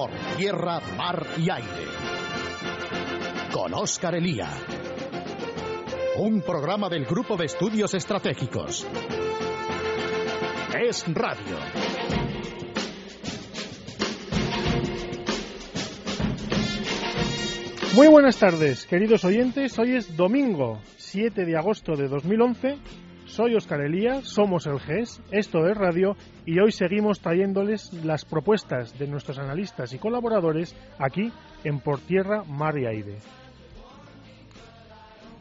por tierra, mar y aire. Con Óscar Elía. Un programa del Grupo de Estudios Estratégicos. Es Radio. Muy buenas tardes, queridos oyentes. Hoy es domingo 7 de agosto de 2011. Soy Oscar Elías, somos el GES, esto es Radio y hoy seguimos trayéndoles las propuestas de nuestros analistas y colaboradores aquí en Por Tierra, Mar y Aire.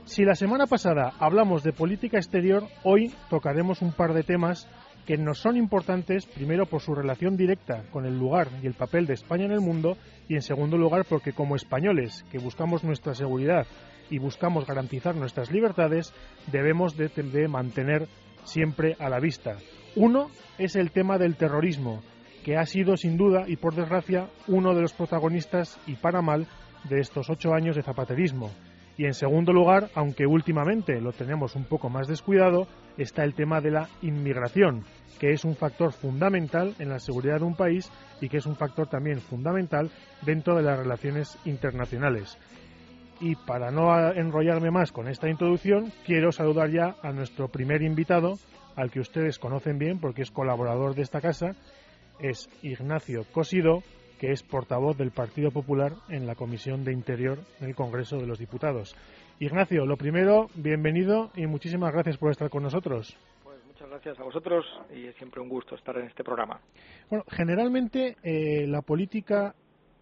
Si la semana pasada hablamos de política exterior, hoy tocaremos un par de temas que nos son importantes, primero por su relación directa con el lugar y el papel de España en el mundo, y en segundo lugar porque como españoles que buscamos nuestra seguridad y buscamos garantizar nuestras libertades, debemos de, mantener siempre a la vista. Uno es el tema del terrorismo, que ha sido sin duda y por desgracia uno de los protagonistas y para mal de estos ocho años de zapaterismo. Y en segundo lugar, aunque últimamente lo tenemos un poco más descuidado, está el tema de la inmigración, que es un factor fundamental en la seguridad de un país y que es un factor también fundamental dentro de las relaciones internacionales. Y para no enrollarme más con esta introducción, quiero saludar ya a nuestro primer invitado, al que ustedes conocen bien porque es colaborador de esta casa, es Ignacio Cosido, que es portavoz del Partido Popular en la Comisión de Interior del Congreso de los Diputados. Ignacio, lo primero, bienvenido y muchísimas gracias por estar con nosotros. Pues muchas gracias a vosotros y es siempre un gusto estar en este programa. Bueno, generalmente eh, la política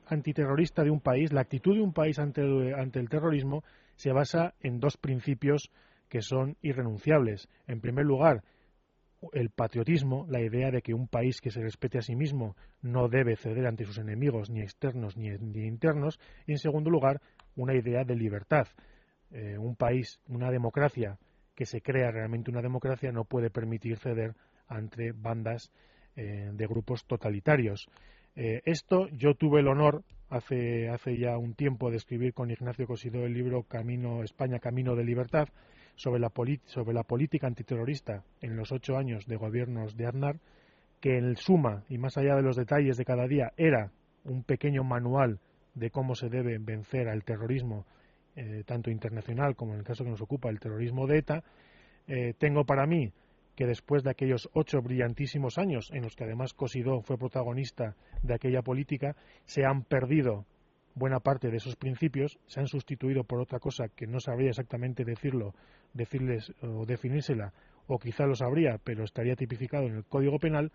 antiterrorista de un país, la actitud de un país ante ante el terrorismo, se basa en dos principios que son irrenunciables. En primer lugar, el patriotismo, la idea de que un país que se respete a sí mismo no debe ceder ante sus enemigos, ni externos ni, internos, y en segundo lugar, una idea de libertad. Eh, un país, una democracia que se crea realmente una democracia no puede permitir ceder ante bandas eh, de grupos totalitarios. Eh, esto yo tuve el honor hace, hace ya un tiempo de escribir con Ignacio Cosido el libro Camino España, Camino de Libertad, sobre la, sobre la política antiterrorista en los ocho años de gobiernos de Aznar, que en suma y más allá de los detalles de cada día era un pequeño manual de cómo se debe vencer al terrorismo, eh, tanto internacional como en el caso que nos ocupa el terrorismo de ETA, eh, tengo para mí que después de aquellos ocho brillantísimos años en los que además Cosidó fue protagonista de aquella política, se han perdido buena parte de esos principios, se han sustituido por otra cosa que no sabría exactamente decirlo decirles o definírsela, o quizá lo sabría, pero estaría tipificado en el Código Penal.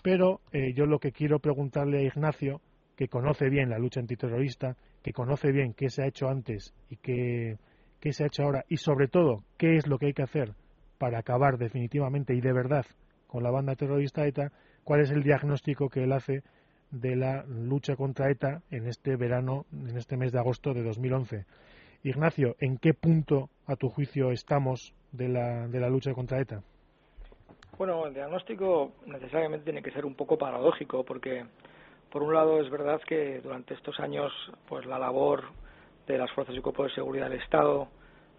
Pero eh, yo lo que quiero preguntarle a Ignacio, que conoce bien la lucha antiterrorista, que conoce bien qué se ha hecho antes y qué, qué se ha hecho ahora, y sobre todo qué es lo que hay que hacer para acabar definitivamente y de verdad con la banda terrorista ETA, cuál es el diagnóstico que él hace de la lucha contra ETA en este verano, en este mes de agosto de 2011. Ignacio, ¿en qué punto, a tu juicio, estamos de la, de la lucha contra ETA? Bueno, el diagnóstico necesariamente tiene que ser un poco paradójico, porque por un lado es verdad que durante estos años, pues la labor de las fuerzas y cuerpos de seguridad del Estado,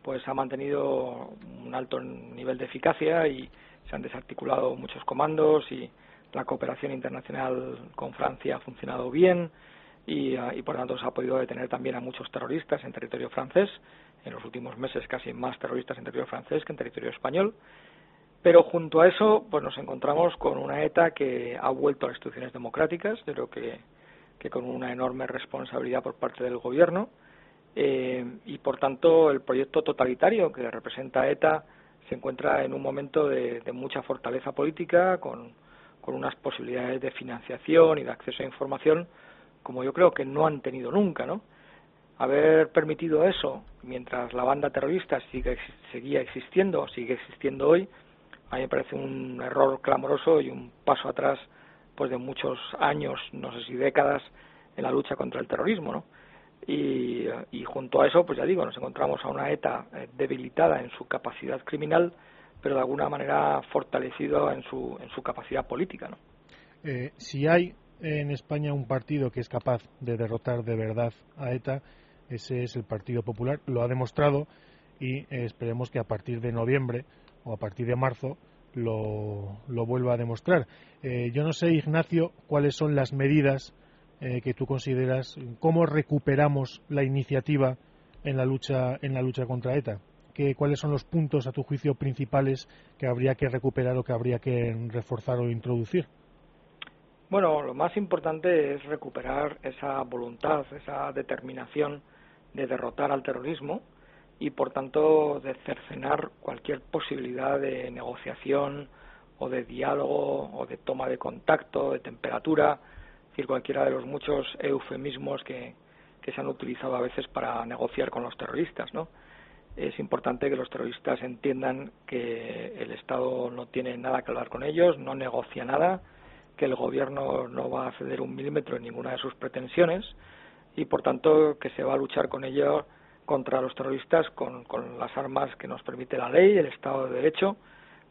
pues ha mantenido un alto nivel de eficacia y se han desarticulado muchos comandos y la cooperación internacional con Francia ha funcionado bien y, ah, y por tanto se ha podido detener también a muchos terroristas en territorio francés, en los últimos meses casi más terroristas en territorio francés que en territorio español. Pero junto a eso, pues nos encontramos con una ETA que ha vuelto a las instituciones democráticas, yo creo que, que con una enorme responsabilidad por parte del gobierno, eh, y por tanto el proyecto totalitario que representa ETA se encuentra en un momento de, de mucha fortaleza política, con, con unas posibilidades de financiación y de acceso a información como yo creo que no han tenido nunca, ¿no? Haber permitido eso mientras la banda terrorista sigue, seguía existiendo, sigue existiendo hoy, a mí me parece un error clamoroso y un paso atrás pues de muchos años, no sé si décadas, en la lucha contra el terrorismo, ¿no? Y, junto a eso, pues ya digo, nos encontramos a una ETA eh, debilitada en su capacidad criminal, pero de alguna manera fortalecido en su, en su capacidad política, ¿no? Eh, si hay en España un partido que es capaz de derrotar de verdad a ETA, ese es el Partido Popular, lo ha demostrado y eh, esperemos que a partir de noviembre o a partir de marzo lo, lo vuelva a demostrar. Eh, yo no sé, Ignacio, cuáles son las medidas eh, que tú consideras, cómo recuperamos la iniciativa en la lucha en la lucha contra ETA. ¿Qué, ¿Cuáles son los puntos, a tu juicio, principales que habría que recuperar o que habría que reforzar o introducir? Bueno, lo más importante es recuperar esa voluntad, esa determinación de derrotar al terrorismo y, por tanto, de cercenar cualquier posibilidad de negociación o de diálogo o de toma de contacto, de temperatura, decir, cualquiera de los muchos eufemismos que, que se han utilizado a veces para negociar con los terroristas, ¿no? Es importante que los terroristas entiendan que el Estado no tiene nada que hablar con ellos, no negocia nada, que el gobierno no va a ceder un milímetro en ninguna de sus pretensiones y, por tanto, que se va a luchar con ellos contra los terroristas con, con las armas que nos permite la ley, el Estado de Derecho,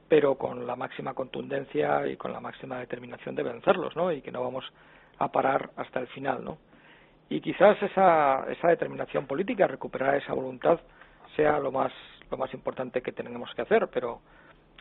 pero con la máxima contundencia y con la máxima determinación de vencerlos, ¿no? Y que no vamos a parar hasta el final, ¿no? Y quizás esa, esa determinación política, recuperar esa voluntad, sea lo más lo más importante que tenemos que hacer, pero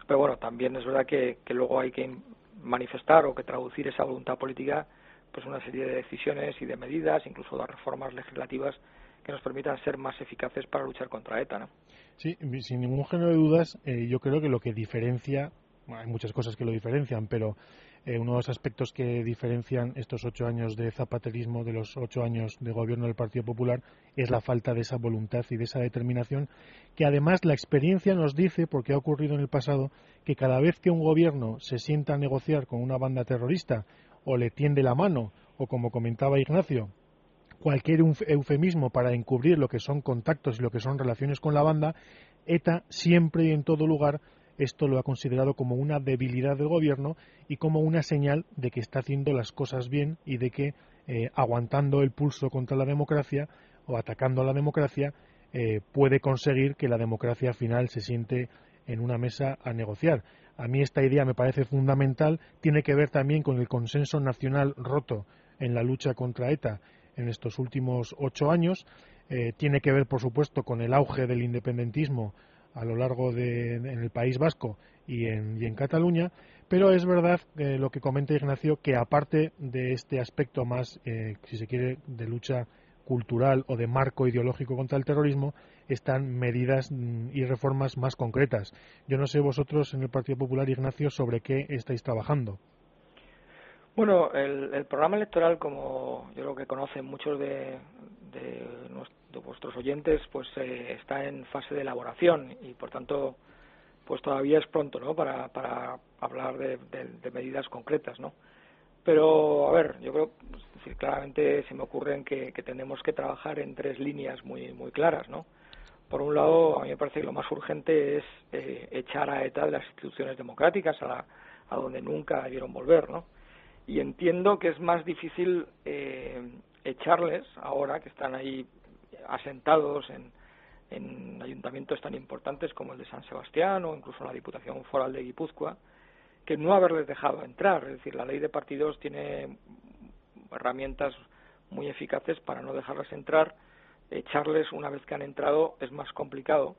pero bueno, también es verdad que, que luego hay que manifestar o que traducir esa voluntad política pues una serie de decisiones y de medidas, incluso de reformas legislativas que nos permitan ser más eficaces para luchar contra ETA. ¿no? Sí, sin ningún género de dudas, eh, yo creo que lo que diferencia, hay muchas cosas que lo diferencian, pero eh, uno de los aspectos que diferencian estos ocho años de zapaterismo de los ocho años de gobierno del Partido Popular es la falta de esa voluntad y de esa determinación que además la experiencia nos dice, porque ha ocurrido en el pasado, que cada vez que un gobierno se sienta a negociar con una banda terrorista o le tiende la mano o como comentaba Ignacio, cualquier eufemismo para encubrir lo que son contactos y lo que son relaciones con la banda, ETA siempre y en todo lugar esto lo ha considerado como una debilidad del gobierno y como una señal de que está haciendo las cosas bien y de que eh, aguantando el pulso contra la democracia o atacando a la democracia eh, puede conseguir que la democracia final se siente en una mesa a negociar. A mí esta idea me parece fundamental, tiene que ver también con el consenso nacional roto en la lucha contra ETA en estos últimos ocho años, eh, tiene que ver, por supuesto, con el auge del independentismo a lo largo de en el País Vasco y en, y en Cataluña, pero es verdad eh, lo que comenta Ignacio que aparte de este aspecto más, eh, si se quiere, de lucha cultural o de marco ideológico contra el terrorismo, están medidas mm, y reformas más concretas. Yo no sé vosotros en el Partido Popular, Ignacio, sobre qué estáis trabajando. Bueno, el, programa electoral, como yo creo que conocen muchos de, de, de vuestros oyentes, pues eh, está en fase de elaboración y, por tanto, pues todavía es pronto, ¿no? Para, para hablar de, de, medidas concretas, ¿no? Pero, a ver, yo creo, pues, claramente se me ocurre que, que tenemos que trabajar en tres líneas muy, muy claras, ¿no? Por un lado, a mí me parece que lo más urgente es eh, echar a ETA de las instituciones democráticas a, la, a donde nunca debieron volver, ¿no? Y entiendo que es más difícil eh, echarles ahora que están ahí asentados en, en ayuntamientos tan importantes como el de San Sebastián o incluso la Diputación Foral de Guipúzcoa, que no haberles dejado entrar. Es decir, la ley de partidos tiene herramientas muy eficaces para no dejarles entrar. Echarles una vez que han entrado es más complicado,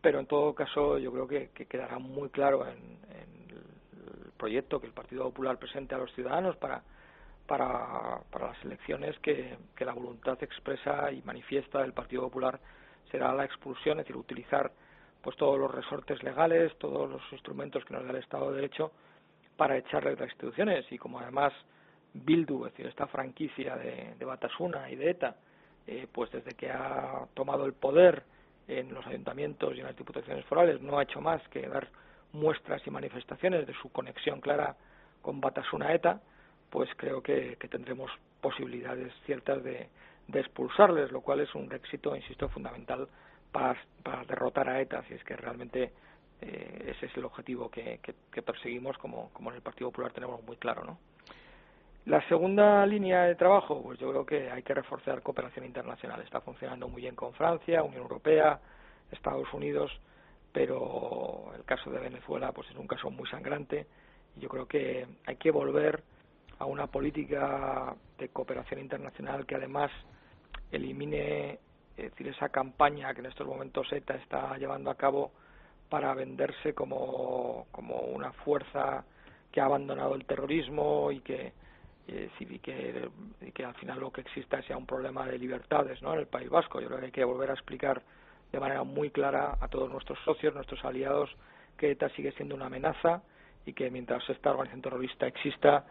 pero en todo caso yo creo que, que quedará muy claro en, en, el proyecto que el Partido Popular presente a los ciudadanos para para, para las elecciones que, la voluntad expresa y manifiesta del Partido Popular será la expulsión, es decir, utilizar pues todos los resortes legales, todos los instrumentos que nos da el Estado de Derecho para echarle las instituciones. Y como además Bildu, es decir, esta franquicia de, de Batasuna y de ETA, eh, pues desde que ha tomado el poder en los ayuntamientos y en las diputaciones forales no ha hecho más que dar muestras y manifestaciones de su conexión clara con Batasuna ETA, pues creo que, que tendremos posibilidades ciertas de, expulsarles, lo cual es un éxito, insisto, fundamental para, para derrotar a ETA, si es que realmente eh, ese es el objetivo que, perseguimos, como, como en el Partido Popular tenemos muy claro, ¿no? La segunda línea de trabajo, pues yo creo que hay que reforzar cooperación internacional. Está funcionando muy bien con Francia, Unión Europea, Estados Unidos, pero el caso de Venezuela pues es un caso muy sangrante yo creo que hay que volver a una política de cooperación internacional que además elimine decir, esa campaña que en estos momentos ETA está llevando a cabo para venderse como, como una fuerza que ha abandonado el terrorismo y que que, y que al final lo que exista sea un problema de libertades ¿no? en el País Vasco. Yo creo que hay que volver a explicar de manera muy clara a todos nuestros socios, nuestros aliados, que ETA sigue siendo una amenaza y que mientras esta organización terrorista exista,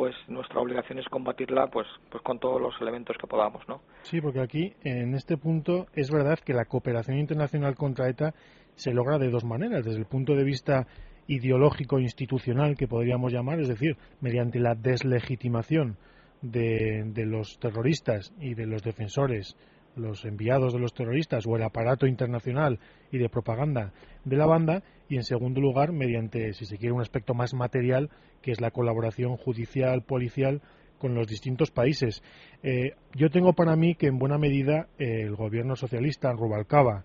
pues nuestra obligación es combatirla pues pues con todos los elementos que podamos, ¿no? Sí, porque aquí en este punto es verdad que la cooperación internacional contra ETA se logra de dos maneras, desde el punto de vista ideológico institucional que podríamos llamar, es decir, mediante la deslegitimación de, de los terroristas y de los defensores los enviados de los terroristas o el aparato internacional y de propaganda de la banda y en segundo lugar mediante si se quiere un aspecto más material que es la colaboración judicial policial con los distintos países. Eh, yo tengo para mí que en buena medida eh, el gobierno socialista Rubalcaba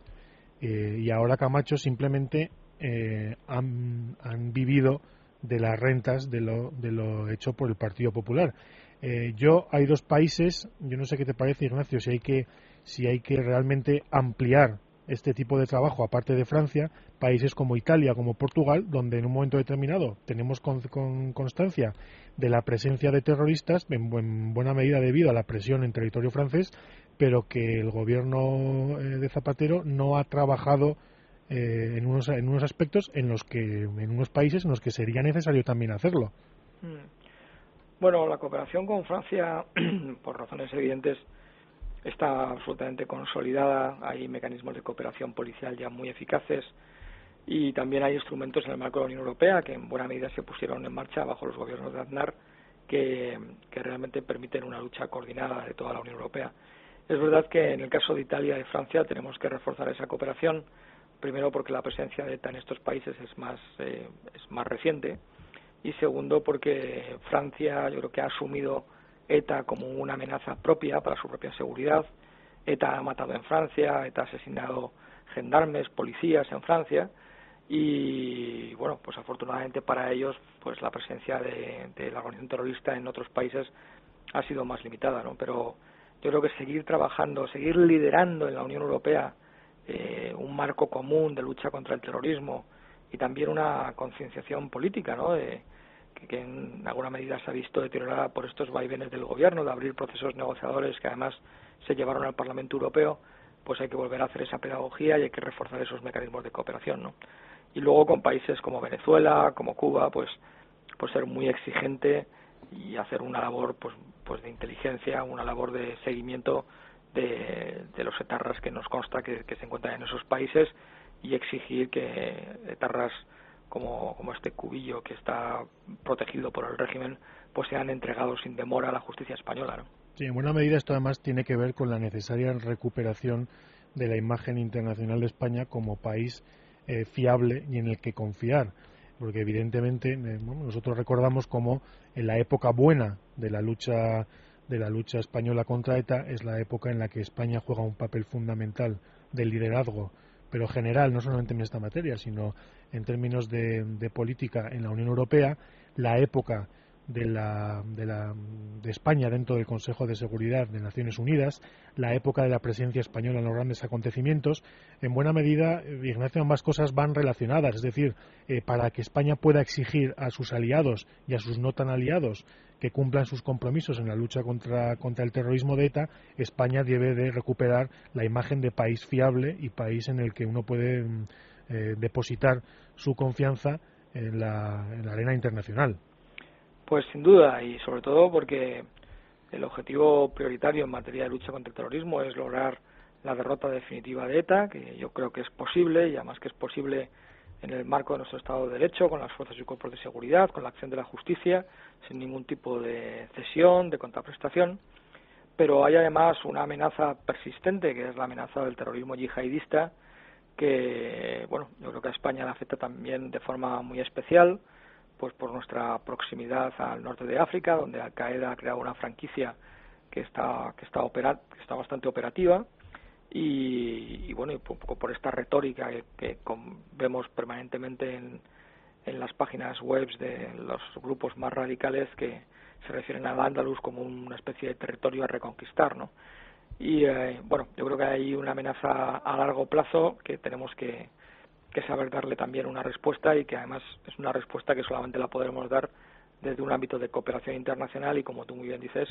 eh, y ahora Camacho simplemente han, han, vivido de las rentas de lo, de lo hecho por el Partido Popular. Yo hay dos países yo no sé qué te parece Ignacio si hay que si hay que realmente ampliar este tipo de trabajo, aparte de Francia, países como Italia, como Portugal, donde en un momento determinado tenemos con, constancia de la presencia de terroristas, en, buena medida debido a la presión en territorio francés, pero que el gobierno eh, de Zapatero no ha trabajado eh, en, unos, en unos aspectos en los que, en unos países en los que sería necesario también hacerlo. Mm. Bueno, la cooperación con Francia, por razones evidentes, está absolutamente consolidada, hay mecanismos de cooperación policial ya muy eficaces y también hay instrumentos en el marco de la Unión Europea que en buena medida se pusieron en marcha bajo los gobiernos de Aznar que, realmente permiten una lucha coordinada de toda la Unión Europea. Es verdad que en el caso de Italia y Francia tenemos que reforzar esa cooperación, primero porque la presencia de ETA en estos países es más, eh, es más reciente y segundo porque Francia yo creo que ha asumido ETA como una amenaza propia para su propia seguridad. ETA ha matado en Francia, ETA ha asesinado gendarmes, policías en Francia y bueno, pues afortunadamente para ellos pues la presencia de, la organización terrorista en otros países ha sido más limitada, ¿no? Pero yo creo que seguir trabajando, seguir liderando en la Unión Europea eh, un marco común de lucha contra el terrorismo y también una concienciación política, ¿no? De, que, en alguna medida se ha visto deteriorada por estos vaivenes del gobierno, de abrir procesos negociadores que además se llevaron al Parlamento Europeo, pues hay que volver a hacer esa pedagogía y hay que reforzar esos mecanismos de cooperación, ¿no? Y luego con países como Venezuela, como Cuba, pues, pues ser muy exigente y hacer una labor pues, pues de inteligencia, una labor de seguimiento de, de los etarras que nos consta que, que se encuentran en esos países y exigir que etarras como, como este cubillo que está protegido por el régimen, pues sean entregados sin demora a la justicia española. ¿no? Sí, en buena medida esto además tiene que ver con la necesaria recuperación de la imagen internacional de España como país eh, fiable y en el que confiar porque evidentemente eh, nosotros recordamos como en la época buena de la lucha de la lucha española contra ETA es la época en la que España juega un papel fundamental de liderazgo pero general, no solamente en esta materia, sino en términos de, política en la Unión Europea, la época de, la, de, la, de, España dentro del Consejo de Seguridad de Naciones Unidas, la época de la presencia española en los grandes acontecimientos, en buena medida, Ignacio, ambas cosas van relacionadas. Es decir, eh, para que España pueda exigir a sus aliados y a sus no tan aliados que cumplan sus compromisos en la lucha contra, contra el terrorismo de ETA, España debe de recuperar la imagen de país fiable y país en el que uno puede mm, eh, depositar su confianza en la, en la arena internacional. Pues sin duda, y sobre todo porque el objetivo prioritario en materia de lucha contra el terrorismo es lograr la derrota definitiva de ETA, que yo creo que es posible, y además que es posible en el marco de nuestro Estado de Derecho, con las fuerzas y cuerpos de seguridad, con la acción de la justicia, sin ningún tipo de cesión, de contraprestación. Pero hay además una amenaza persistente, que es la amenaza del terrorismo yihadista, que, bueno, yo creo que a España le afecta también de forma muy especial, pues por nuestra proximidad al norte de África, donde Al Qaeda ha creado una franquicia que está que está que está bastante operativa y, bueno y poco por esta retórica que, vemos permanentemente en, en las páginas web de los grupos más radicales que se refieren al Andalus como una especie de territorio a reconquistar, ¿no? Y eh, bueno, yo creo que hay una amenaza a largo plazo que tenemos que, que saber darle también una respuesta y que además es una respuesta que solamente la podremos dar desde un ámbito de cooperación internacional y, como tú muy bien dices,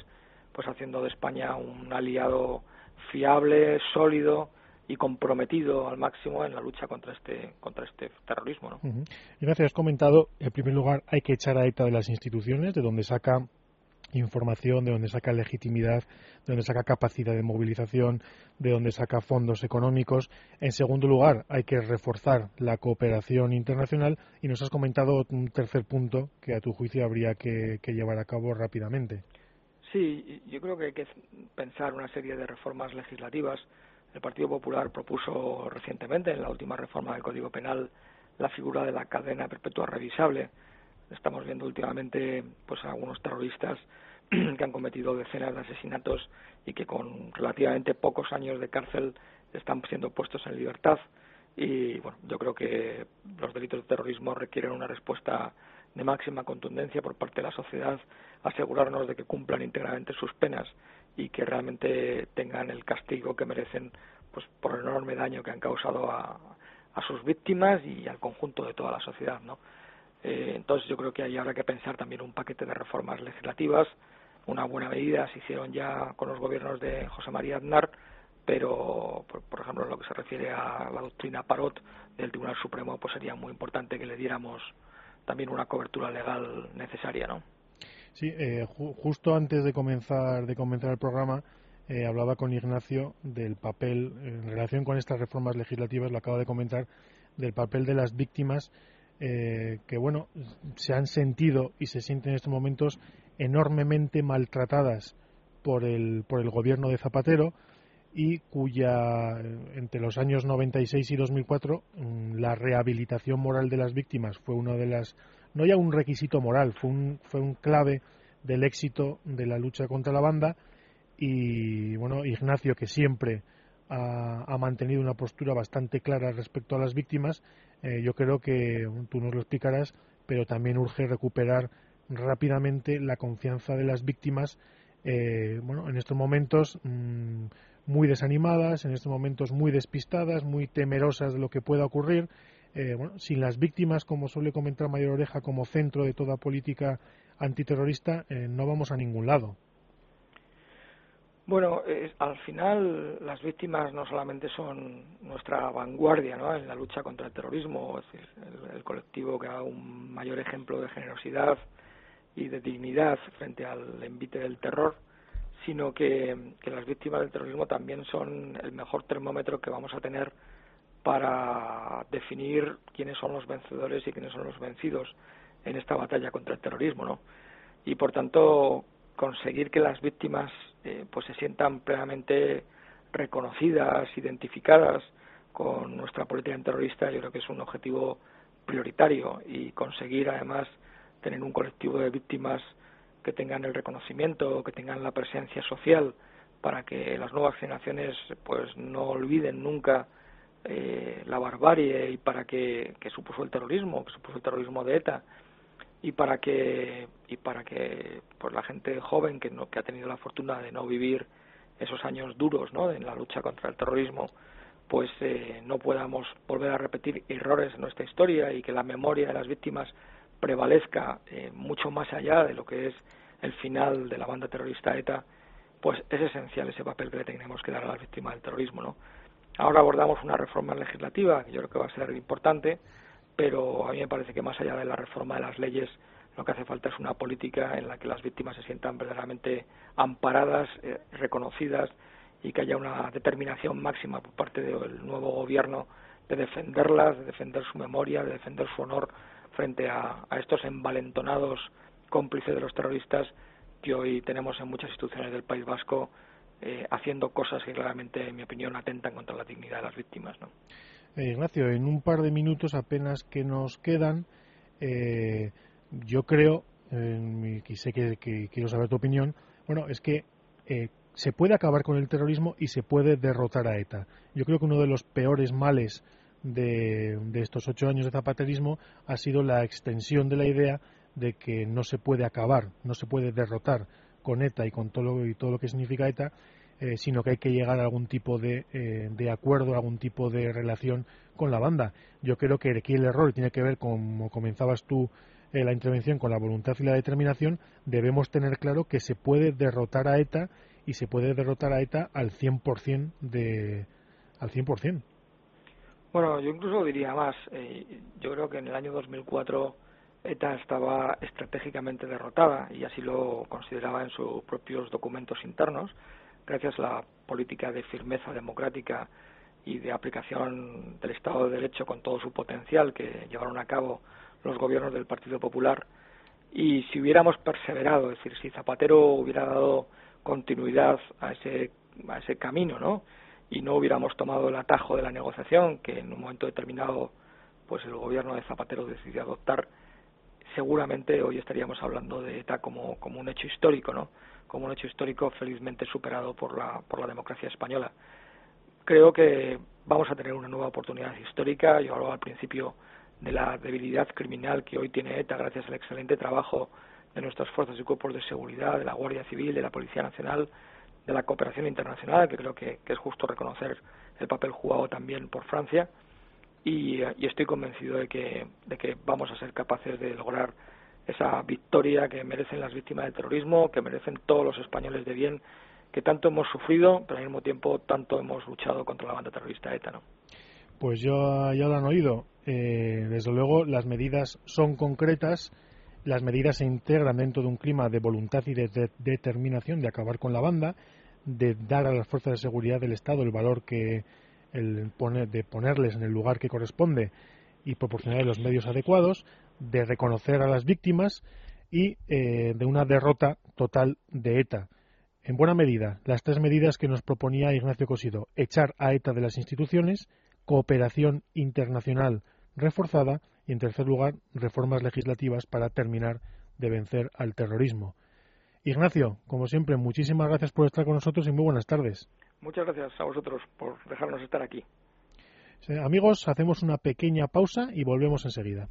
pues haciendo de España un aliado fiable, sólido y comprometido al máximo en la lucha contra este contra este terrorismo. ¿no? Has comentado, en primer lugar, hay que echar a ETA de las instituciones, de donde saca información, de donde saca legitimidad, de donde saca capacidad de movilización, de donde saca fondos económicos. En segundo lugar, hay que reforzar la cooperación internacional y nos has comentado un tercer punto que a tu juicio habría que, llevar a cabo rápidamente. Sí, yo creo que hay que pensar una serie de reformas legislativas. El Partido Popular propuso recientemente, en la última reforma del Código Penal, la figura de la cadena perpetua revisable. Estamos viendo últimamente pues algunos terroristas que han cometido decenas de asesinatos y que con relativamente pocos años de cárcel están siendo puestos en libertad. Y bueno, yo creo que los delitos de terrorismo requieren una respuesta de máxima contundencia por parte de la sociedad, asegurarnos de que cumplan íntegramente sus penas y que realmente tengan el castigo que merecen pues por el enorme daño que han causado a, sus víctimas y al conjunto de toda la sociedad, ¿no? Eh, entonces yo creo que ahí habrá que pensar también un paquete de reformas legislativas una buena medida se hicieron ya con los gobiernos de José María Aznar, pero, por, ejemplo, en lo que se refiere a la doctrina Parot del Tribunal Supremo, pues sería muy importante que le diéramos también una cobertura legal necesaria, ¿no? Sí, eh, justo antes de comenzar, de comenzar el programa, eh, hablaba con Ignacio del papel, en relación con estas reformas legislativas, lo acabo de comentar, del papel de las víctimas eh, que, bueno, se han sentido y se sienten en estos momentos enormemente maltratadas por el, por el gobierno de Zapatero y cuya, entre los años 96 y 2004, mm, la rehabilitación moral de las víctimas fue una de las, no ya un requisito moral, fue un, fue un clave del éxito de la lucha contra la banda. Y, bueno, Ignacio, que siempre ha, mantenido una postura bastante clara respecto a las víctimas, eh, yo creo que tú nos lo explicarás, pero también urge recuperar rápidamente la confianza de las víctimas, eh, bueno, en estos momentos mm, muy desanimadas, en estos momentos muy despistadas, muy temerosas de lo que pueda ocurrir. Eh, bueno, sin las víctimas, como suele comentar Mayor Oreja, como centro de toda política antiterrorista, eh, no vamos a ningún lado. Bueno, al final las víctimas no solamente son nuestra vanguardia ¿no? en la lucha contra el terrorismo, es decir, el, colectivo que da un mayor ejemplo de generosidad, y de dignidad frente al envite del terror, sino que, las víctimas del terrorismo también son el mejor termómetro que vamos a tener para definir quiénes son los vencedores y quiénes son los vencidos en esta batalla contra el terrorismo, ¿no? Y por tanto conseguir que las víctimas eh, pues se sientan plenamente reconocidas, identificadas con nuestra política terrorista, yo creo que es un objetivo prioritario y conseguir además tener un colectivo de víctimas que tengan el reconocimiento, que tengan la presencia social, para que las nuevas generaciones pues no olviden nunca eh, la barbarie y para que, que, supuso el terrorismo, que supuso el terrorismo de ETA y para que y para que pues la gente joven que no que ha tenido la fortuna de no vivir esos años duros ¿no? en la lucha contra el terrorismo pues eh, no podamos volver a repetir errores en nuestra historia y que la memoria de las víctimas prevalezca eh, mucho más allá de lo que es el final de la banda terrorista ETA, pues es esencial ese papel que le tenemos que dar a las víctimas del terrorismo, ¿no? Ahora abordamos una reforma legislativa que yo creo que va a ser importante, pero a mí me parece que más allá de la reforma de las leyes, lo que hace falta es una política en la que las víctimas se sientan verdaderamente amparadas, eh, reconocidas y que haya una determinación máxima por parte del nuevo gobierno de defenderlas, de defender su memoria, de defender su honor frente a, estos envalentonados cómplices de los terroristas que hoy tenemos en muchas instituciones del País Vasco eh, haciendo cosas que claramente, en mi opinión, atentan contra la dignidad de las víctimas. ¿no? Eh, Ignacio, en un par de minutos apenas que nos quedan, eh, yo creo, y sé que, que, quiero saber tu opinión, bueno, es que se puede acabar con el terrorismo y se puede derrotar a ETA. Yo creo que uno de los peores males de, estos ocho años de zapaterismo ha sido la extensión de la idea de que no se puede acabar, no se puede derrotar con ETA y con todo lo, y todo lo que significa ETA, eh, sino que hay que llegar a algún tipo de, eh, de acuerdo, a algún tipo de relación con la banda. Yo creo que aquí el error tiene que ver, como comenzabas tú la intervención con la voluntad y la determinación, debemos tener claro que se puede derrotar a ETA y se puede derrotar a ETA al 100% de al 100%. Bueno, yo incluso diría más. Eh, yo creo que en el año 2004 ETA estaba estratégicamente derrotada y así lo consideraba en sus propios documentos internos, gracias a la política de firmeza democrática y de aplicación del Estado de Derecho con todo su potencial que llevaron a cabo los gobiernos del Partido Popular. Y si hubiéramos perseverado, es decir, si Zapatero hubiera dado continuidad a ese, a ese camino, ¿no? Y no hubiéramos tomado el atajo de la negociación que en un momento determinado pues el gobierno de Zapatero decidió adoptar, seguramente hoy estaríamos hablando de ETA como, un hecho histórico, ¿no? Como un hecho histórico felizmente superado por la, por la democracia española. Creo que vamos a tener una nueva oportunidad histórica. Yo hablaba al principio de la debilidad criminal que hoy tiene ETA gracias al excelente trabajo de nuestras fuerzas y cuerpos de seguridad, de la Guardia Civil, de la Policía Nacional, de la cooperación internacional, que creo que, es justo reconocer el papel jugado también por Francia. Y, estoy convencido de que, de que vamos a ser capaces de lograr esa victoria que merecen las víctimas del terrorismo, que merecen todos los españoles de bien, que tanto hemos sufrido, pero al mismo tiempo tanto hemos luchado contra la banda terrorista ETA. ¿no? Pues yo, ya lo han oído. Eh, desde luego, las medidas son concretas las medidas se integran dentro de un clima de voluntad y de, determinación de acabar con la banda, de dar a las fuerzas de seguridad del Estado el valor que el de ponerles en el lugar que corresponde y proporcionar los medios adecuados, de reconocer a las víctimas y eh, de una derrota total de ETA. En buena medida, las tres medidas que nos proponía Ignacio Cosido, echar a ETA de las instituciones, cooperación internacional reforzada y, en tercer lugar, reformas legislativas para terminar de vencer al terrorismo. Ignacio, como siempre, muchísimas gracias por estar con nosotros y muy buenas tardes. Muchas gracias a vosotros por dejarnos estar aquí. amigos, hacemos una pequeña pausa y volvemos enseguida.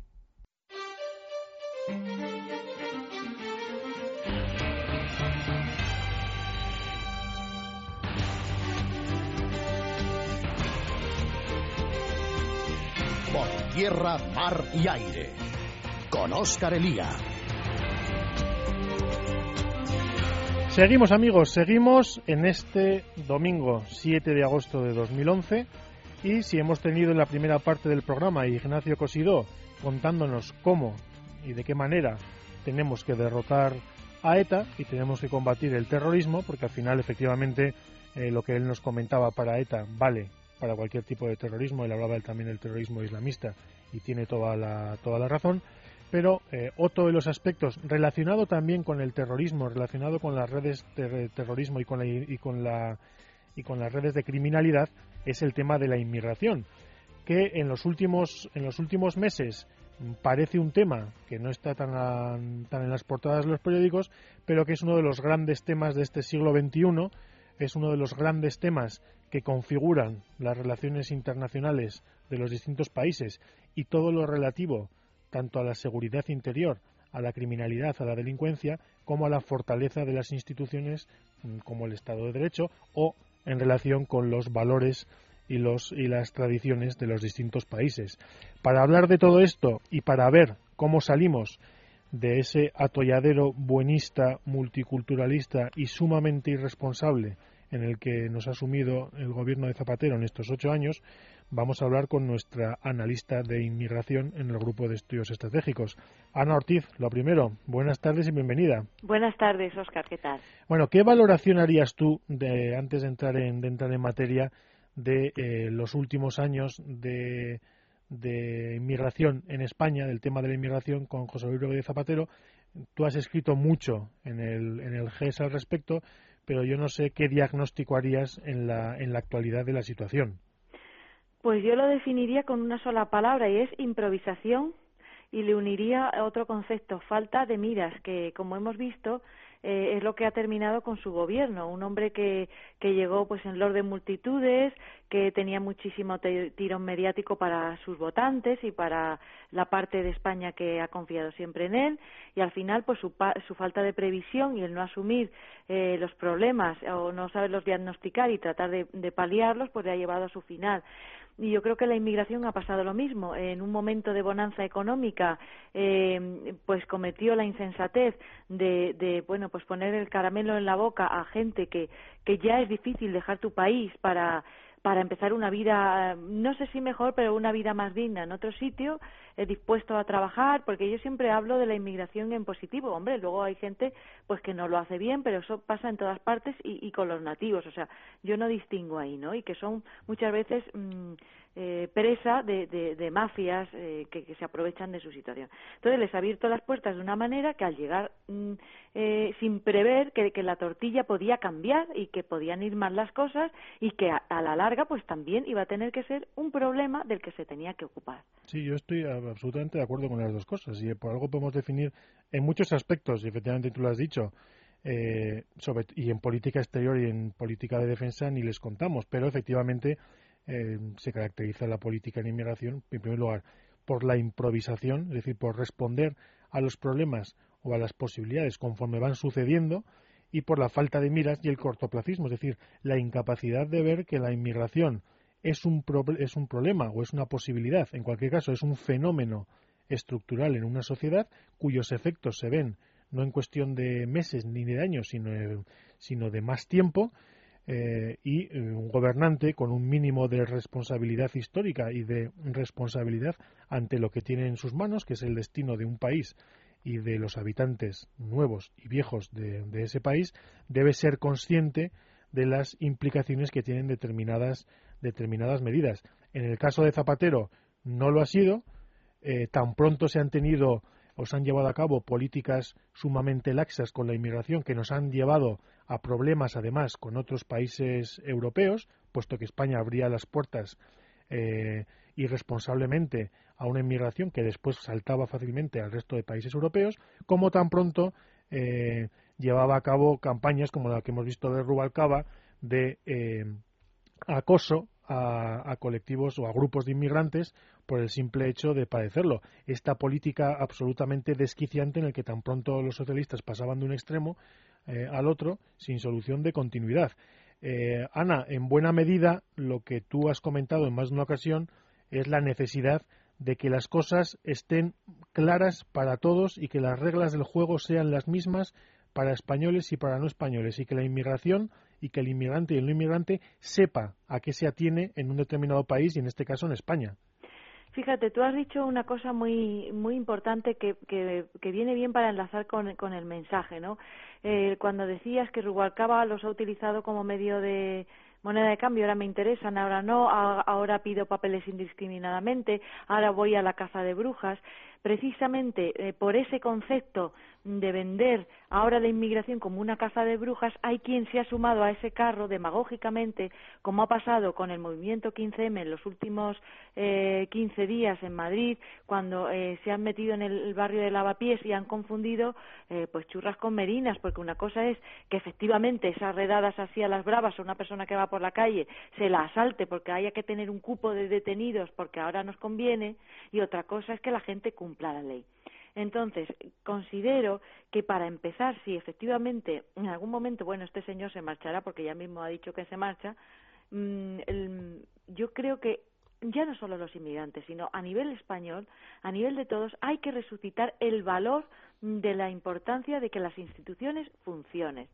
Tierra, mar y aire. Con Óscar Elía. Seguimos amigos, seguimos en este domingo 7 de agosto de 2011 y si hemos tenido en la primera parte del programa Ignacio Cosidó contándonos cómo y de qué manera tenemos que derrotar a ETA y tenemos que combatir el terrorismo, porque al final efectivamente eh, lo que él nos comentaba para ETA vale para cualquier tipo de terrorismo. Él hablaba también del terrorismo islamista y tiene toda la, toda la razón. Pero eh, otro de los aspectos relacionado también con el terrorismo, relacionado con las redes de terrorismo y con, la, y, con la, y con las redes de criminalidad, es el tema de la inmigración, que en los últimos, en los últimos meses parece un tema que no está tan, tan en las portadas de los periódicos, pero que es uno de los grandes temas de este siglo XXI, es uno de los grandes temas que configuran las relaciones internacionales de los distintos países y todo lo relativo tanto a la seguridad interior, a la criminalidad, a la delincuencia, como a la fortaleza de las instituciones mm, como el Estado de Derecho o en relación con los valores y, los, y las tradiciones de los distintos países. Para hablar de todo esto y para ver cómo salimos de ese atolladero buenista, multiculturalista y sumamente irresponsable en el que nos ha sumido el gobierno de Zapatero en estos ocho años, vamos a hablar con nuestra analista de inmigración en el grupo de estudios estratégicos. Ana Ortiz, lo primero, buenas tardes y bienvenida. Buenas tardes, Oscar, ¿qué tal? Bueno, ¿qué valoración harías tú, de, antes de entrar en, entrar en materia, de eh, los últimos años de, de inmigración en España, del tema de la inmigración con José Luis Rodríguez Zapatero? Tú has escrito mucho en el, en el GES al respecto pero yo no sé qué diagnóstico harías en la, en la actualidad de la situación. Pues yo lo definiría con una sola palabra y es improvisación y le uniría otro concepto, falta de miras, que como hemos visto eh, es lo que ha terminado con su gobierno. Un hombre que, que llegó pues en lord de multitudes, que tenía muchísimo tirón mediático para sus votantes y para la parte de España que ha confiado siempre en él y al final pues su, su falta de previsión y el no asumir eh, los problemas o no saberlos diagnosticar y tratar de, de paliarlos pues le ha llevado a su final y yo creo que la inmigración ha pasado lo mismo. En un momento de bonanza económica, eh, pues cometió la insensatez de, de, bueno, pues poner el caramelo en la boca a gente que, que ya es difícil dejar tu país para para empezar una vida, no sé si mejor, pero una vida más digna en otro sitio, eh, dispuesto a trabajar, porque yo siempre hablo de la inmigración en positivo. Hombre, luego hay gente pues que no lo hace bien, pero eso pasa en todas partes y, y con los nativos. O sea, yo no distingo ahí, ¿no? Y que son muchas veces mmm, eh, presa de, de, mafias eh, que, se aprovechan de su situación. Entonces les ha abierto las puertas de una manera que al llegar mm, eh, sin prever que, la tortilla podía cambiar y que podían ir mal las cosas y que a, la larga pues también iba a tener que ser un problema del que se tenía que ocupar. Sí, yo estoy absolutamente de acuerdo con las dos cosas y por algo podemos definir en muchos aspectos, y efectivamente tú lo has dicho, eh, sobre, y en política exterior y en política de defensa ni les contamos, pero efectivamente eh, se caracteriza la política en inmigración, en primer lugar, por la improvisación, es decir, por responder a los problemas o a las posibilidades conforme van sucediendo, y por la falta de miras y el cortoplacismo, es decir, la incapacidad de ver que la inmigración es un, pro es un problema o es una posibilidad, en cualquier caso es un fenómeno estructural en una sociedad cuyos efectos se ven no en cuestión de meses ni de años, sino, sino de más tiempo, eh, y eh, un gobernante con un mínimo de responsabilidad histórica y de responsabilidad ante lo que tiene en sus manos, que es el destino de un país y de los habitantes nuevos y viejos de, ese país, debe ser consciente de las implicaciones que tienen determinadas, determinadas medidas. En el caso de Zapatero no lo ha sido, eh, tan pronto se han tenido o se han llevado a cabo políticas sumamente laxas con la inmigración que nos han llevado a problemas además con otros países europeos, puesto que España abría las puertas eh, irresponsablemente a una inmigración que después saltaba fácilmente al resto de países europeos, como tan pronto eh, llevaba a cabo campañas como la que hemos visto de Rubalcaba de eh, acoso a, colectivos o a grupos de inmigrantes por el simple hecho de padecerlo. Esta política absolutamente desquiciante en el que tan pronto los socialistas pasaban de un extremo eh, al otro sin solución de continuidad. Eh, Ana, en buena medida lo que tú has comentado en más de una ocasión es la necesidad de que las cosas estén claras para todos y que las reglas del juego sean las mismas para españoles y para no españoles y que la inmigración y que el inmigrante y el no inmigrante sepa a qué se atiene en un determinado país y en este caso en España. Fíjate, tú has dicho una cosa muy muy importante que, que, que viene bien para enlazar con, con el mensaje, ¿no? Eh, cuando decías que Rubalcaba los ha utilizado como medio de moneda de cambio, ahora me interesan, ahora no, ahora pido papeles indiscriminadamente, ahora voy a la caza de brujas. Precisamente eh, por ese concepto de vender ahora la inmigración como una caza de brujas, hay quien se ha sumado a ese carro demagógicamente, como ha pasado con el movimiento 15M en los últimos eh, 15 días en Madrid, cuando eh, se han metido en el barrio de Lavapiés y han confundido eh, pues churras con merinas, porque una cosa es que efectivamente esas redadas así a las bravas a una persona que va por la calle se la asalte porque haya que tener un cupo de detenidos porque ahora nos conviene, y otra cosa es que la gente cumpla la ley. Entonces, considero que para empezar, si efectivamente en algún momento, bueno, este señor se marchará porque ya mismo ha dicho que se marcha, mmm, el, yo creo que ya no solo los inmigrantes, sino a nivel español, a nivel de todos, hay que resucitar el valor de la importancia de que las instituciones funcionen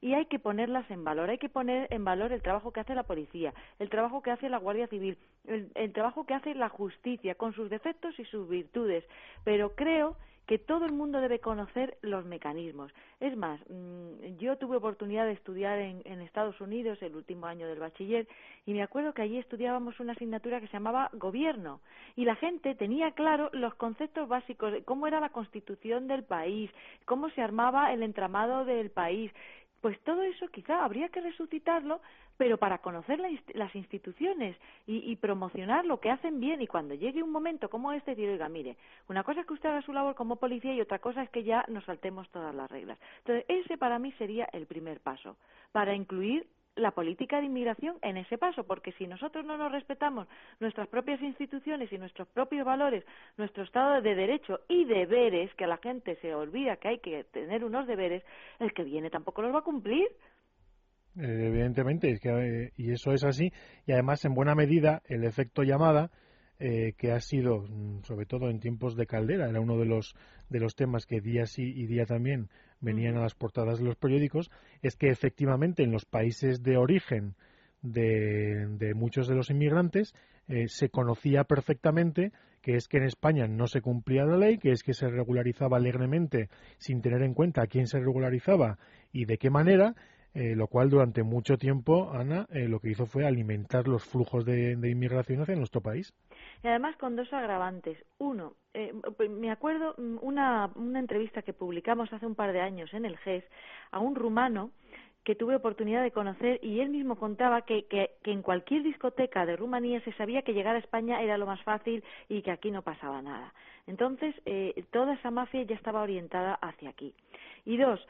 y hay que ponerlas en valor. Hay que poner en valor el trabajo que hace la policía, el trabajo que hace la Guardia Civil, el, el trabajo que hace la justicia, con sus defectos y sus virtudes. Pero creo que todo el mundo debe conocer los mecanismos. Es más, mmm, yo tuve oportunidad de estudiar en, en, Estados Unidos el último año del bachiller y me acuerdo que allí estudiábamos una asignatura que se llamaba gobierno y la gente tenía claro los conceptos básicos de cómo era la constitución del país, cómo se armaba el entramado del país pues todo eso quizá habría que resucitarlo, pero para conocer la, las instituciones y, y, promocionar lo que hacen bien y cuando llegue un momento como este, decir, oiga, mire, una cosa es que usted haga su labor como policía y otra cosa es que ya nos saltemos todas las reglas. Entonces, ese para mí sería el primer paso, para incluir la política de inmigración en ese paso, porque si nosotros no nos respetamos nuestras propias instituciones y nuestros propios valores, nuestro Estado de Derecho y deberes, que a la gente se olvida que hay que tener unos deberes, el que viene tampoco los va a cumplir. Evidentemente, que, y eso es así, y además en buena medida el efecto llamada eh, que ha sido, mm, sobre todo en tiempos de Caldera, era uno de los, de los temas que día sí y día también venían a las portadas de los periódicos, es que efectivamente en los países de origen de, de muchos de los inmigrantes eh, se conocía perfectamente que es que en España no se cumplía la ley, que es que se regularizaba alegremente sin tener en cuenta a quién se regularizaba y de qué manera, eh, lo cual durante mucho tiempo, Ana, eh, lo que hizo fue alimentar los flujos de, inmigración hacia nuestro país. Y además con dos agravantes. Uno, eh, pues me acuerdo mm, una, una entrevista que publicamos hace un par de años en el GES a un rumano que tuve oportunidad de conocer y él mismo contaba que, que, en cualquier discoteca de Rumanía se sabía que llegar a España era lo más fácil y que aquí no pasaba nada. Entonces, eh, toda esa mafia ya estaba orientada hacia aquí. Y dos,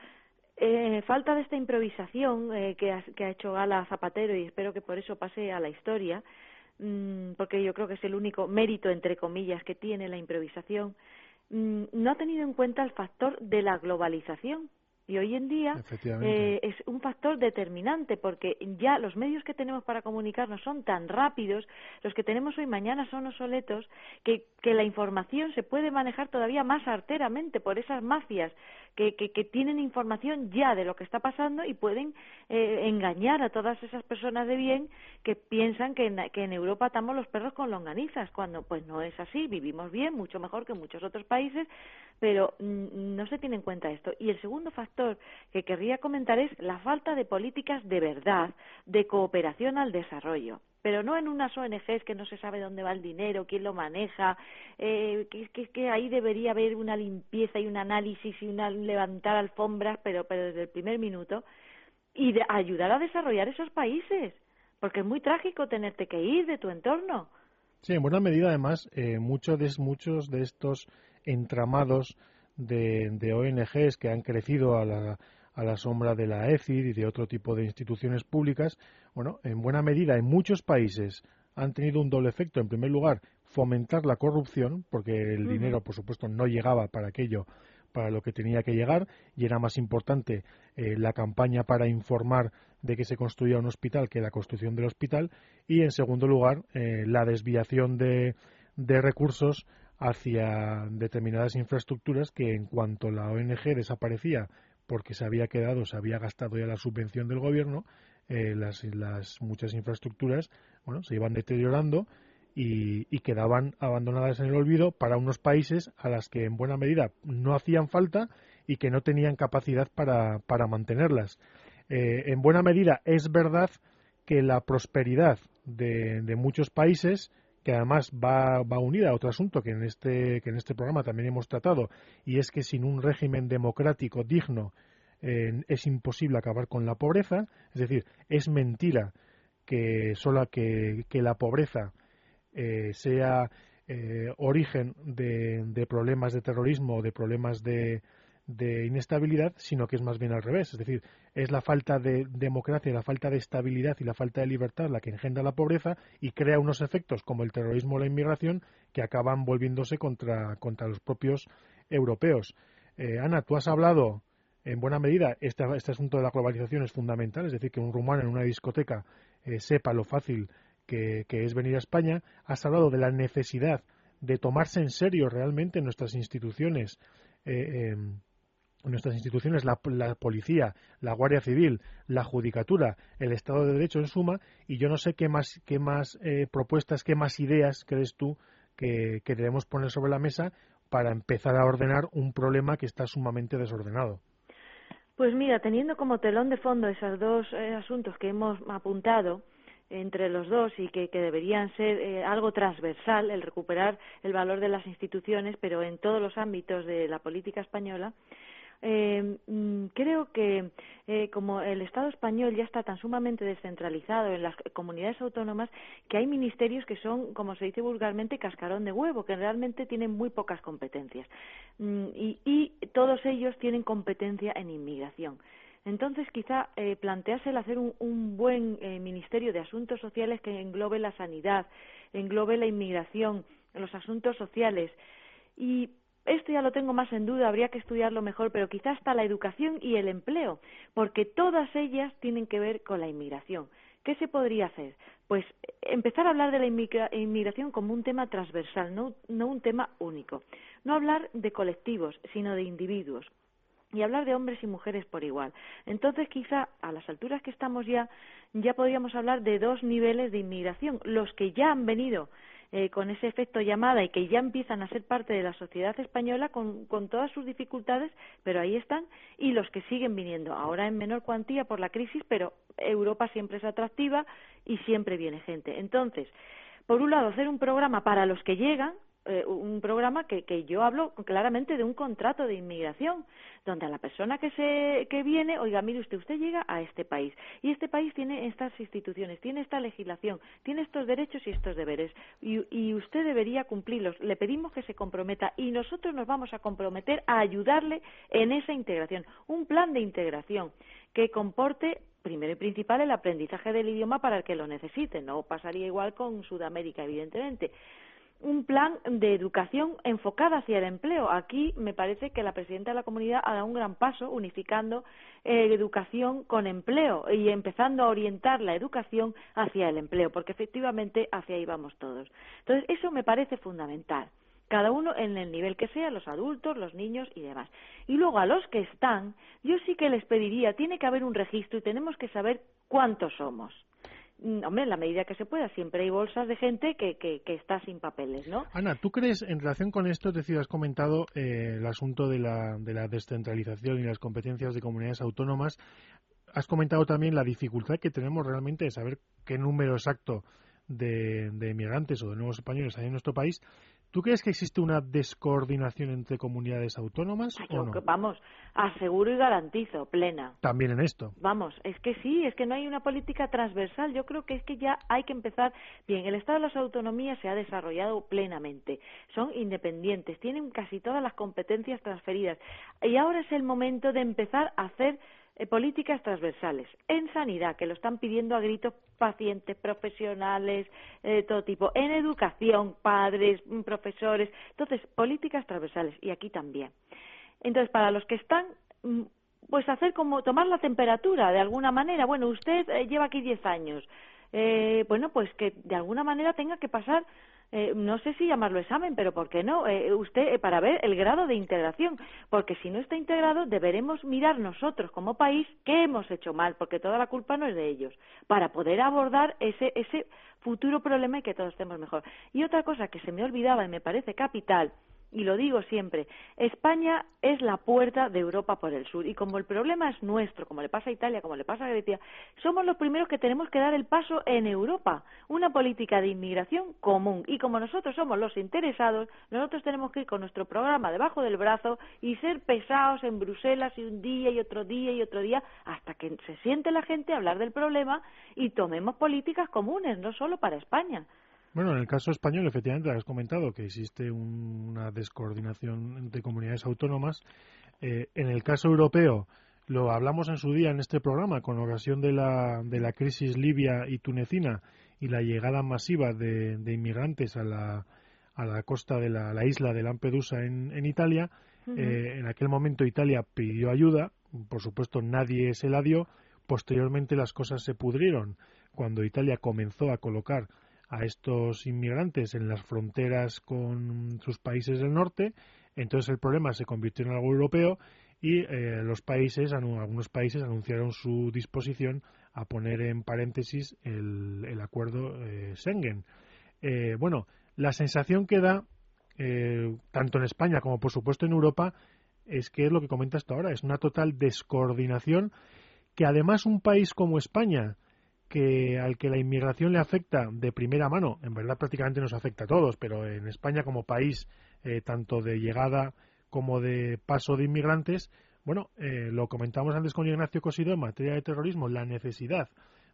eh, falta de esta improvisación eh, que, ha, que, ha, hecho Gala Zapatero y espero que por eso pase a la historia, mmm, porque yo creo que es el único mérito, entre comillas, que tiene la improvisación, mmm, no ha tenido en cuenta el factor de la globalización. Y hoy en día eh, es un factor determinante porque ya los medios que tenemos para comunicarnos son tan rápidos, los que tenemos hoy mañana son obsoletos, que, que la información se puede manejar todavía más arteramente por esas mafias que, que, que, tienen información ya de lo que está pasando y pueden eh, engañar a todas esas personas de bien que piensan que en, que en Europa atamos los perros con longanizas, cuando pues no es así, vivimos bien, mucho mejor que muchos otros países, pero mm, no se tiene en cuenta esto. Y el segundo factor que querría comentar es la falta de políticas de verdad, de cooperación al desarrollo pero no en unas ONGs que no se sabe dónde va el dinero, quién lo maneja, eh, que, ahí debería haber una limpieza y un análisis y una levantar alfombras, pero, pero desde el primer minuto, y de ayudar a desarrollar esos países, porque es muy trágico tenerte que ir de tu entorno. Sí, en buena medida, además, eh, muchos, de, muchos de estos entramados de, de ONGs que han crecido a la, a la sombra de la EFID y de otro tipo de instituciones públicas, bueno, en buena medida en muchos países han tenido un doble efecto. En primer lugar, fomentar la corrupción, porque el dinero, por supuesto, no llegaba para aquello para lo que tenía que llegar y era más importante eh, la campaña para informar de que se construía un hospital que la construcción del hospital y en segundo lugar eh, la desviación de, de recursos hacia determinadas infraestructuras que en cuanto la ONG desaparecía porque se había quedado, se había gastado ya la subvención del gobierno, eh, las, las, muchas infraestructuras bueno, se iban deteriorando y, quedaban abandonadas en el olvido para unos países a las que en buena medida no hacían falta y que no tenían capacidad para, para mantenerlas. Eh, en buena medida es verdad que la prosperidad de muchos países que además va, va, unida a otro asunto que en, este, que en este programa también hemos tratado, y es que sin un régimen democrático digno eh, es imposible acabar con la pobreza, es decir, es mentira que solo que, que la pobreza eh, sea eh, origen de, de, problemas de terrorismo o de problemas de, de inestabilidad, sino que es más bien al revés. Es decir, es la falta de democracia, la falta de estabilidad y la falta de libertad la que engendra la pobreza y crea unos efectos como el terrorismo o la inmigración que acaban volviéndose contra, contra los propios europeos. Eh, Ana, tú has hablado en buena medida, este, este, asunto de la globalización es fundamental, es decir, que un rumano en una discoteca eh, sepa lo fácil que, que es venir a España. Has hablado de la necesidad de tomarse en serio realmente nuestras instituciones eh, eh, nuestras instituciones, la, la, policía, la Guardia Civil, la Judicatura, el Estado de Derecho en suma, y yo no sé qué más, qué más eh, propuestas, qué más ideas crees tú que, debemos poner sobre la mesa para empezar a ordenar un problema que está sumamente desordenado. Pues mira, teniendo como telón de fondo esos dos eh, asuntos que hemos apuntado, entre los dos y que, que deberían ser eh, algo transversal, el recuperar el valor de las instituciones, pero en todos los ámbitos de la política española, eh, mm, creo que eh, como el Estado español ya está tan sumamente descentralizado en las comunidades autónomas que hay ministerios que son, como se dice vulgarmente, cascarón de huevo, que realmente tienen muy pocas competencias. Mm, y, y todos ellos tienen competencia en inmigración. Entonces, quizá eh, plantearse el hacer un, buen eh, ministerio de asuntos sociales que englobe la sanidad, englobe la inmigración, los asuntos sociales. Y esto ya lo tengo más en duda, habría que estudiarlo mejor, pero quizá hasta la educación y el empleo, porque todas ellas tienen que ver con la inmigración. ¿Qué se podría hacer? Pues empezar a hablar de la inmigración como un tema transversal, no, no un tema único. No hablar de colectivos, sino de individuos y hablar de hombres y mujeres por igual. Entonces, quizá a las alturas que estamos ya, ya podríamos hablar de dos niveles de inmigración, los que ya han venido eh, con ese efecto llamada y que ya empiezan a ser parte de la sociedad española con, con todas sus dificultades, pero ahí están, y los que siguen viniendo, ahora en menor cuantía por la crisis, pero Europa siempre es atractiva y siempre viene gente. Entonces, por un lado, hacer un programa para los que llegan, eh, un programa que, que, yo hablo claramente de un contrato de inmigración, donde a la persona que, se, que viene, oiga, mire usted, usted llega a este país y este país tiene estas instituciones, tiene esta legislación, tiene estos derechos y estos deberes y, y usted debería cumplirlos. Le pedimos que se comprometa y nosotros nos vamos a comprometer a ayudarle en esa integración, un plan de integración que comporte primero y principal el aprendizaje del idioma para el que lo necesite. No pasaría igual con Sudamérica, evidentemente un plan de educación enfocada hacia el empleo. Aquí me parece que la presidenta de la comunidad ha dado un gran paso unificando eh, educación con empleo y empezando a orientar la educación hacia el empleo, porque efectivamente hacia ahí vamos todos. Entonces, eso me parece fundamental. Cada uno en el nivel que sea, los adultos, los niños y demás. Y luego a los que están, yo sí que les pediría, tiene que haber un registro y tenemos que saber cuántos somos hombre, en la medida que se pueda, siempre hay bolsas de gente que, que, está sin papeles, ¿no? Ana, ¿tú crees, en relación con esto, es decir, has comentado eh, el asunto de la, de la descentralización y las competencias de comunidades autónomas, has comentado también la dificultad que tenemos realmente de saber qué número exacto de, de inmigrantes o de nuevos españoles hay en nuestro país. ¿Tú crees que existe una descoordinación entre comunidades autónomas o no? vamos, aseguro y garantizo, plena. También en esto. Vamos, es que sí, es que no hay una política transversal. Yo creo que es que ya hay que empezar. Bien, el Estado de las Autonomías se ha desarrollado plenamente. Son independientes, tienen casi todas las competencias transferidas. Y ahora es el momento de empezar a hacer eh, políticas transversales. En sanidad, que lo están pidiendo a gritos pacientes, profesionales, de eh, todo tipo. En educación, padres, mm, profesores. Entonces, políticas transversales. Y aquí también. Entonces, para los que están mm, pues hacer como tomar la temperatura de alguna manera. Bueno, usted eh, lleva aquí 10 años. bueno, pues que de alguna manera tenga que pasar eh, no sé si llamarlo examen, pero ¿por qué no? Eh, usted, eh, para ver el grado de integración, porque si no está integrado, deberemos mirar nosotros como país qué hemos hecho mal, porque toda la culpa no es de ellos, para poder abordar ese, ese futuro problema y que todos estemos mejor. Y otra cosa que se me olvidaba y me parece capital, y lo digo siempre, España es la puerta de Europa por el sur y como el problema es nuestro, como le pasa a Italia, como le pasa a Grecia, somos los primeros que tenemos que dar el paso en Europa, una política de inmigración común y como nosotros somos los interesados, nosotros tenemos que ir con nuestro programa debajo del brazo y ser pesados en Bruselas y un día y otro día y otro día hasta que se siente la gente hablar del problema y tomemos políticas comunes, no solo para España. Bueno, en el caso español, efectivamente, has comentado que existe una descoordinación entre comunidades autónomas. Eh, en el caso europeo, lo hablamos en su día en este programa con ocasión de la, de la crisis libia y tunecina y la llegada masiva de, inmigrantes a la, a la costa de la, isla de Lampedusa en, Italia. Eh, en aquel momento Italia pidió ayuda, por supuesto nadie se la dio. Posteriormente las cosas se pudrieron cuando Italia comenzó a colocar a estos inmigrantes en las fronteras con sus países del norte, entonces el problema se convirtió en algo europeo y eh, los países, algunos países anunciaron su disposición a poner en paréntesis el, acuerdo eh, Schengen. Eh, bueno, la sensación que da, tanto en España como por supuesto en Europa, es que es lo que comenta hasta ahora, es una total descoordinación que además un país como España, que al que la inmigración le afecta de primera mano, en verdad prácticamente nos afecta a todos, pero en España como país, eh, tanto de llegada como de paso de inmigrantes, bueno, eh, lo comentamos antes con Ignacio Cosido en materia de terrorismo, la necesidad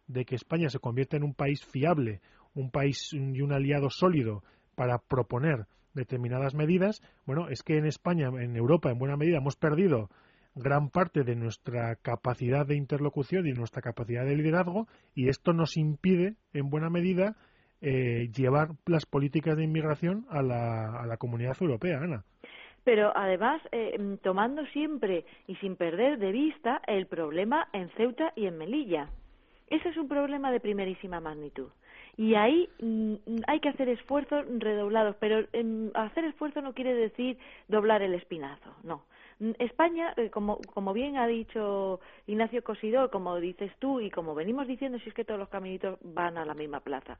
de que España se convierta en un país fiable, un país y un aliado sólido para proponer determinadas medidas, bueno, es que en España, en Europa, en buena medida, hemos perdido gran parte de nuestra capacidad de interlocución y nuestra capacidad de liderazgo y esto nos impide, en buena medida, eh, llevar las políticas de inmigración a la, a la comunidad europea, Ana pero además eh, tomando siempre y sin perder de vista el problema en Ceuta y en Melilla. Ese es un problema de primerísima magnitud. Y ahí mm, hay que hacer esfuerzos redoblados, pero em, hacer esfuerzo no quiere decir doblar el espinazo, no. Mm, España, eh, como, como bien ha dicho Ignacio Cosidor, como dices tú y como venimos diciendo, si es que todos los caminitos van a la misma plaza.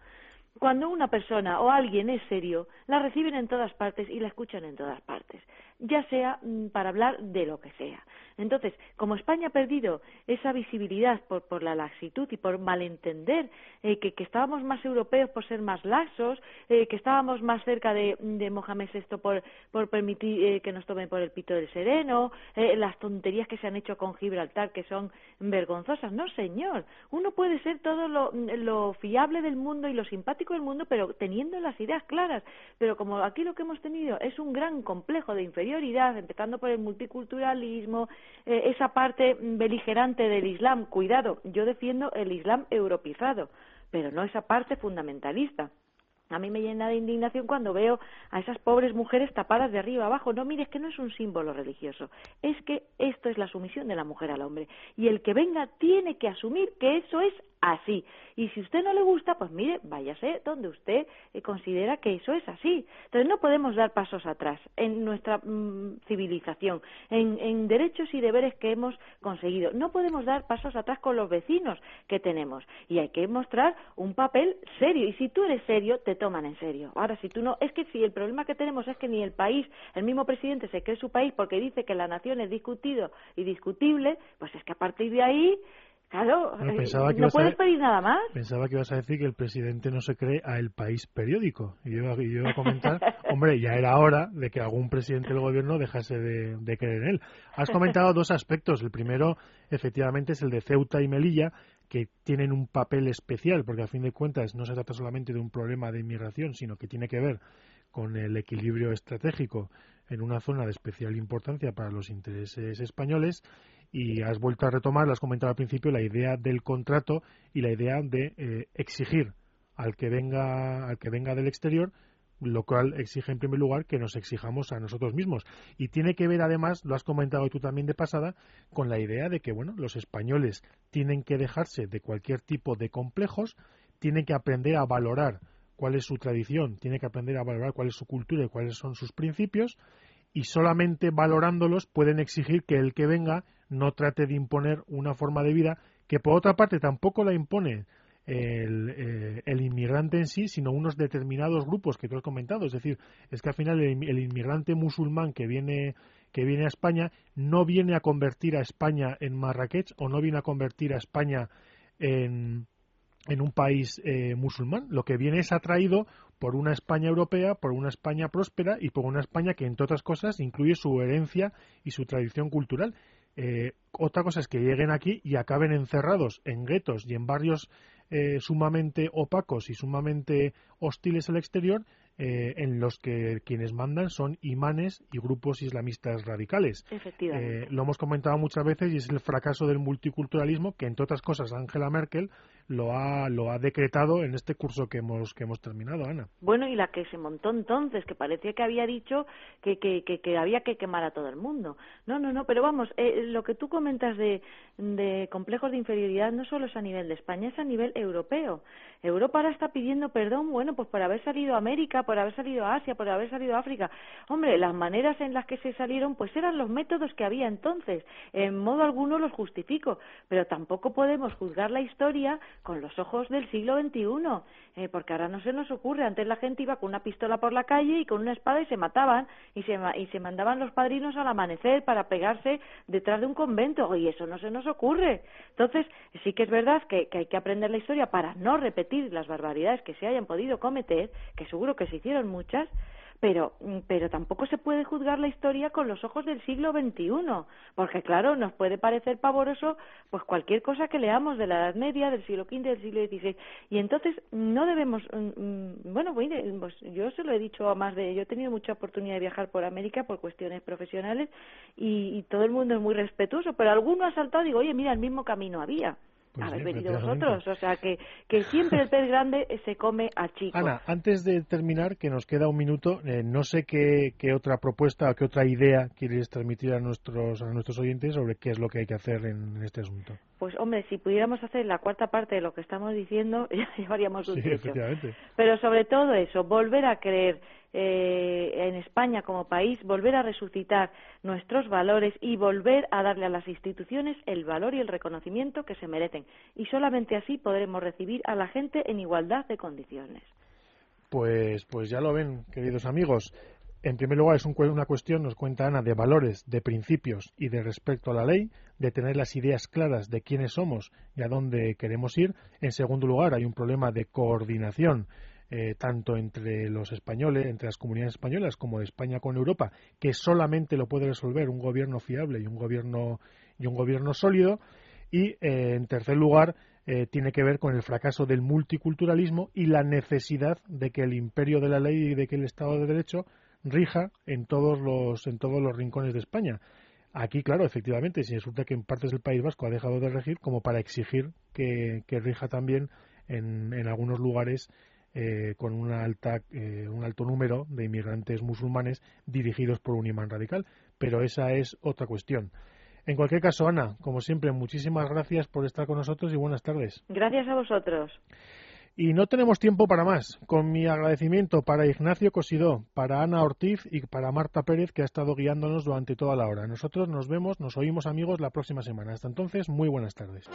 Cuando una persona o alguien es serio, la reciben en todas partes y la escuchan en todas partes, ya sea mm, para hablar de lo que sea. Entonces, como España ha perdido esa visibilidad por, por la laxitud y por malentender eh, que, que, estábamos más europeos por ser más laxos, eh, que estábamos más cerca de, de Mohamed VI por, permitir eh, que nos tomen por el pito del sereno, eh, las tonterías que se han hecho con Gibraltar que son vergonzosas. No, señor. Uno puede ser todo lo fiable del mundo y lo simpático del mundo, pero teniendo las ideas claras. Pero como aquí lo que hemos tenido es un gran complejo de inferioridad, empezando por el multiculturalismo, eh, esa parte beligerante del Islam. Cuidado, yo defiendo el Islam europeizado, pero no esa parte fundamentalista. A mí me llena de indignación cuando veo a esas pobres mujeres tapadas de arriba abajo. No, mire, es que no es un símbolo religioso. Es que esto es la sumisión de la mujer al hombre. Y el que venga tiene que asumir que eso es así. Y si usted no le gusta, pues mire, váyase donde usted eh, considera que eso es así. Entonces no podemos dar pasos atrás en nuestra mm, civilización, en, en, derechos y deberes que hemos conseguido. No podemos dar pasos atrás con los vecinos que tenemos. Y hay que mostrar un papel serio. Y si tú eres serio, te toman en serio. Ahora, si tú no, es que si el problema que tenemos es que ni el país, el mismo presidente se cree su país porque dice que la nación es discutido y discutible, pues es que a partir de ahí Claro, eh, no puedes pedir nada más. Pensaba que ibas a decir que el presidente no se cree a El País periódico. Y yo, iba a comentar, hombre, ya era hora de que algún presidente del gobierno dejase de, creer en él. Has comentado dos aspectos. El primero, efectivamente, es el de Ceuta y Melilla, que tienen un papel especial, porque a fin de cuentas no se trata solamente de un problema de inmigración, sino que tiene que ver con el equilibrio estratégico en una zona de especial importancia para los intereses españoles y has vuelto a retomar, lo has comentado al principio, la idea del contrato y la idea de eh, exigir al que venga al que venga del exterior lo cual exige en primer lugar que nos exijamos a nosotros mismos. Y tiene que ver además lo has comentado tú también de pasada con la idea de que bueno los españoles tienen que dejarse de cualquier tipo de complejos tienen que aprender a valorar cuál es su tradición tienen que aprender a valorar cuál es su cultura y cuáles son sus principios y solamente valorándolos pueden exigir que el que venga no trate de imponer una forma de vida que por otra parte tampoco la impone el, eh, el, inmigrante en sí, sino unos determinados grupos que tú has comentado. Es decir, es que al final el, inmigrante musulmán que viene, que viene a España no viene a convertir a España en Marrakech o no viene a convertir a España en, en un país eh, musulmán. Lo que viene es atraído por una España europea, por una España próspera y por una España que, entre otras cosas, incluye su herencia y su tradición cultural. Eh, otra cosa es que lleguen aquí y acaben encerrados en guetos y en barrios eh, sumamente opacos y sumamente hostiles al exterior eh, en los que quienes mandan son imanes y grupos islamistas radicales. Eh, lo hemos comentado muchas veces y es el fracaso del multiculturalismo que, entre otras cosas, Angela Merkel lo ha, lo ha decretado en este curso que hemos, que hemos terminado, Ana. Bueno, y la que se montó entonces, que parecía que había dicho que, que, que, había que quemar a todo el mundo. No, no, no, pero vamos, eh, lo que tú comentas de, de complejos de inferioridad no solo es a nivel de España, es a nivel europeo. Europa ahora está pidiendo perdón, bueno, pues por haber salido a América, por haber salido a Asia, por haber salido a África. Hombre, las maneras en las que se salieron, pues eran los métodos que había entonces. En modo alguno los justifico, pero tampoco podemos juzgar la historia con los ojos del siglo XXI, eh, porque ahora no se nos ocurre. Antes la gente iba con una pistola por la calle y con una espada y se mataban y se, y se mandaban los padrinos al amanecer para pegarse detrás de un convento. Y eso no se nos ocurre. Entonces, sí que es verdad que hay que aprender la historia para no repetir las barbaridades que se hayan podido cometer, que seguro que se hicieron muchas, pero, mm, pero tampoco se puede juzgar la historia con los ojos del siglo XXI, porque claro, nos puede parecer pavoroso pues cualquier cosa que leamos de la Edad Media, del siglo XV, del siglo XVI, y entonces no debemos, mm, mm, bueno, pues yo se lo he dicho a más de, yo he tenido mucha oportunidad de viajar por América por cuestiones profesionales y, y todo el mundo es muy respetuoso, pero alguno ha saltado y digo, oye, mira, el mismo camino había. Pues habéis venido vosotros. O sea, que, que siempre el pez grande se come a chico. Ana, antes de terminar, que nos queda un minuto, eh, no sé qué, qué, otra propuesta o qué otra idea quieres transmitir a nuestros, a nuestros oyentes sobre qué es lo que hay que hacer en, este asunto. Pues, hombre, si pudiéramos hacer la cuarta parte de lo que estamos diciendo, ya llevaríamos un sí, efectivamente. Pero sobre todo eso, volver a creer eh, en España como país, volver a resucitar nuestros valores y volver a darle a las instituciones el valor y el reconocimiento que se merecen. Y solamente así podremos recibir a la gente en igualdad de condiciones. Pues, pues ya lo ven, queridos amigos. En primer lugar, es una cuestión, nos cuenta Ana, de valores, de principios y de respeto a la ley, de tener las ideas claras de quiénes somos y a dónde queremos ir. En segundo lugar, hay un problema de coordinación eh, tanto entre los españoles, entre las comunidades españolas como de España con Europa, que solamente lo puede resolver un gobierno fiable y un gobierno y un gobierno sólido. Y eh, en tercer lugar, eh, tiene que ver con el fracaso del multiculturalismo y la necesidad de que el imperio de la ley y de que el Estado de Derecho rija en todos los en todos los rincones de España. Aquí, claro, efectivamente, si resulta que en partes del País Vasco ha dejado de regir, como para exigir que, rija también en, en algunos lugares eh, con una alta, eh, un alto número de inmigrantes musulmanes dirigidos por un imán radical. Pero esa es otra cuestión. En cualquier caso, Ana, como siempre, muchísimas gracias por estar con nosotros y buenas tardes. Gracias a vosotros. Y no tenemos tiempo para más. Con mi agradecimiento para Ignacio Cosidó, para Ana Ortiz y para Marta Pérez, que ha estado guiándonos durante toda la hora. Nosotros nos vemos, nos oímos amigos la próxima semana. Hasta entonces, muy buenas tardes.